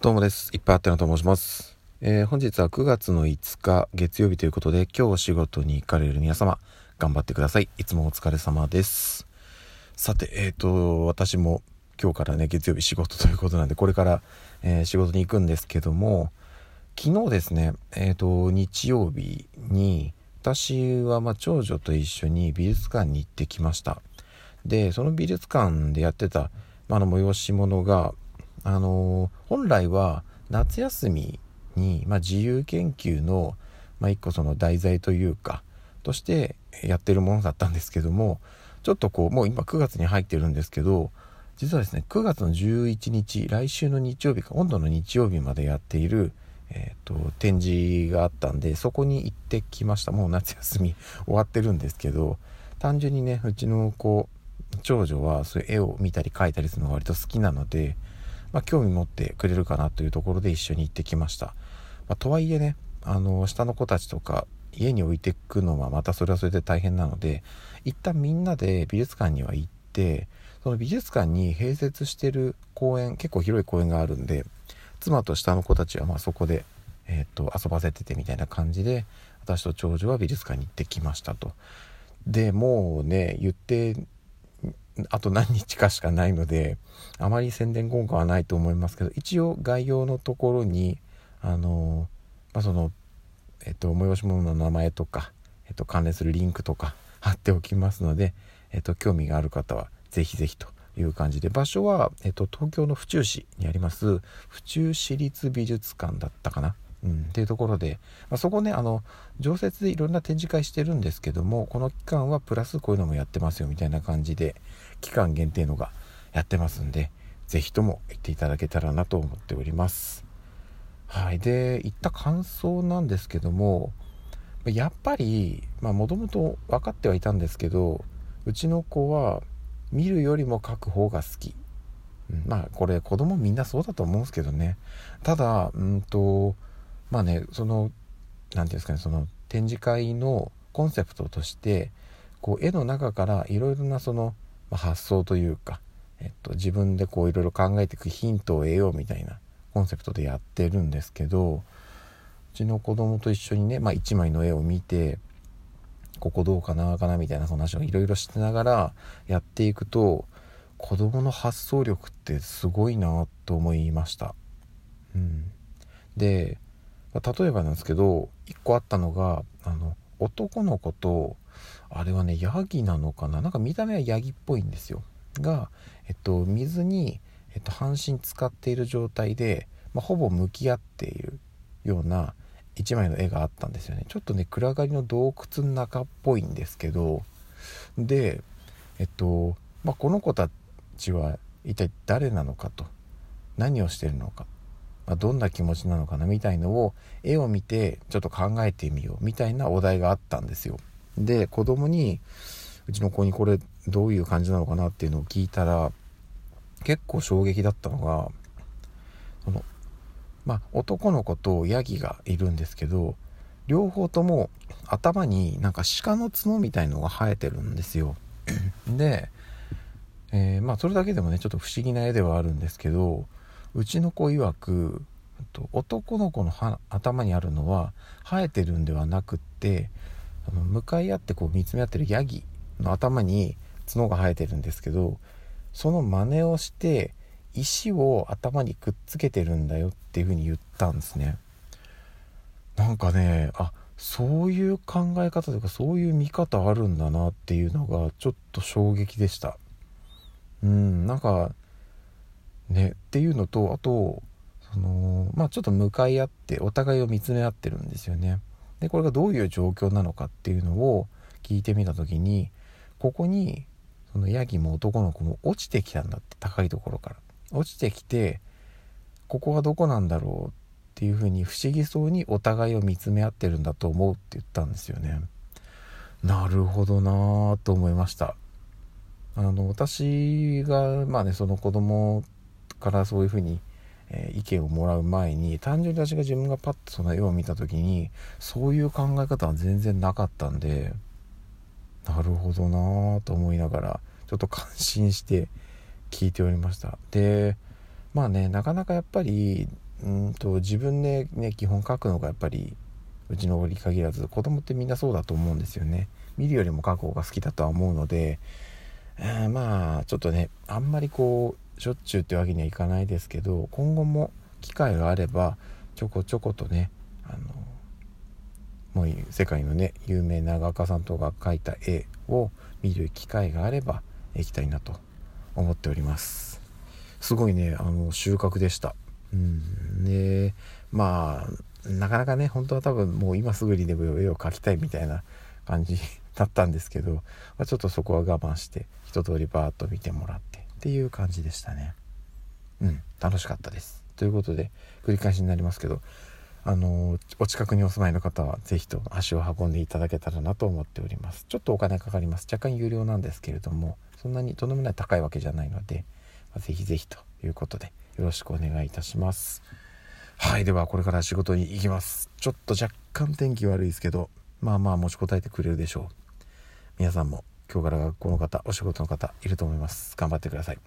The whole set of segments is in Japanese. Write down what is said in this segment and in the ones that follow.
どうもです。いっぱいあってなと申します。えー、本日は9月の5日月曜日ということで、今日お仕事に行かれる皆様、頑張ってください。いつもお疲れ様です。さて、えっ、ー、と、私も今日からね、月曜日仕事ということなんで、これから、えー、仕事に行くんですけども、昨日ですね、えっ、と、日曜日に、私はま長女と一緒に美術館に行ってきました。で、その美術館でやってた、まあ、の催し物が、あの本来は夏休みに、まあ、自由研究の、まあ、一個その題材というかとしてやってるものだったんですけどもちょっとこうもう今9月に入ってるんですけど実はですね9月の11日来週の日曜日か今度の日曜日までやっている、えーと、と展示があったんでそこに行ってきました。もう夏休み 終わってるんですけど単純にねうちの子長女はそういう絵を見たり描いたりするのが割と好きなのでまあ、興味持ってくれるかなというところで一緒に行ってきました。まあ、とはいえね、あの、下の子たちとか家に置いていくのはまたそれはそれで大変なので、一旦みんなで美術館には行って、その美術館に併設してる公園、結構広い公園があるんで、妻と下の子たちはまそこで、えっ、と、遊ばせててみたいな感じで、私と長女は美術館に行ってきましたと。で、もうね、言ってあと何日かしかないので、あまり宣伝効果はないと思いますけど、一応概要のところに、あの、まあ、その、えっと、催し物の名前とか、えっと、関連するリンクとか貼っておきますので、えっと、興味がある方は、ぜひぜひという感じで、場所は、えっと、東京の府中市にあります、府中市立美術館だったかな。うん、っていうところで、まあ、そこねあの常設でいろんな展示会してるんですけどもこの期間はプラスこういうのもやってますよみたいな感じで期間限定のがやってますんで是非とも行っていただけたらなと思っております。はい。で行った感想なんですけどもやっぱりもともと分かってはいたんですけどうちの子は見るよりも書く方が好き。まあこれ子供みんなそうだと思うんですけどね。ただうんとまあねその何て言うんですかねその展示会のコンセプトとしてこう絵の中からいろいろなその、まあ、発想というか、えっと、自分でこういろいろ考えていくヒントを得ようみたいなコンセプトでやってるんですけどうちの子供と一緒にね、まあ、1枚の絵を見てここどうかなかなみたいな話をいろいろしてながらやっていくと子供の発想力ってすごいなと思いました。うん、で例えばなんですけど1個あったのがあの男の子とあれはねヤギなのかな？なんか見た目はヤギっぽいんですよ。が、えっと、水に、えっと、半身使っている状態で、まあ、ほぼ向き合っているような1枚の絵があったんですよね。ちょっとね暗がりの洞窟の中っぽいんですけどでえっと、まあ、この子たちは一体誰なのかと。何をしてるのか。まあ、どんな気持ちなのかなみたいのを絵を見てちょっと考えてみようみたいなお題があったんですよ。で子供にうちの子にこれどういう感じなのかなっていうのを聞いたら結構衝撃だったのがこのまあ男の子とヤギがいるんですけど両方とも頭になんか鹿の角みたいのが生えてるんですよ。で、えー、まあそれだけでもねちょっと不思議な絵ではあるんですけどうちの子曰く男の子の頭にあるのは生えてるんではなくってあの向かい合ってこう見つめ合ってるヤギの頭に角が生えてるんですけどその真似をして石を頭にくっつけてるんだよっていう風に言ったんですね。なんかねあそういう考え方というかそういう見方あるんだなっていうのがちょっと衝撃でした。うんなんかねっていうのとあとそのまあちょっと向かい合ってお互いを見つめ合ってるんですよね。でこれがどういう状況なのかっていうのを聞いてみた時にここにそのヤギも男の子も落ちてきたんだって高いところから。落ちてきてここはどこなんだろうっていうふうに不思議そうにお互いを見つめ合ってるんだと思うって言ったんですよね。なるほどなぁと思いました。あの私がまあねその子供からそういうふうに、えー、意見をもらう前に単純に私が自分がパッとその絵を見た時にそういう考え方は全然なかったんでなるほどなぁと思いながらちょっと感心して聞いておりました。でまあねなかなかやっぱりうんと自分でね基本書くのがやっぱりうちの折に限らず子供ってみんなそうだと思うんですよね。見るよりも書く方が好きだとは思うので、えー、まあちょっとねあんまりこうしょっちゅうってわけにはいかないですけど今後も機会があればちょこちょことねあのもう世界のね有名な画家さんとか描いた絵を見る機会があれば行きたいなと思っております。すごいねあの収穫でした。うんでまあなかなかね本当は多分もう今すぐにでも絵を描きたいみたいな感じだったんですけど、まあ、ちょっとそこは我慢して一通りバーッと見てもらってっていう感じでしたね。うん楽しかったです。ということで繰り返しになりますけどあのお近くにお住まいの方は是非と足を運んでいただけたらなと思っております。ちょっとお金かかります。若干有料なんですけれどもそんなにとんでもない高いわけじゃないので、まあ、ぜひぜひということでよろしくお願いいたします。はいではこれから仕事に行きます。ちょっと若干天気悪いですけどまあまあ持ちこたえてくれるでしょう。皆さんも今日から学校の方お仕事の方いると思います。頑張ってください。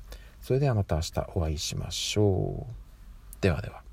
それではまた明日お会いしましょう。ではでは。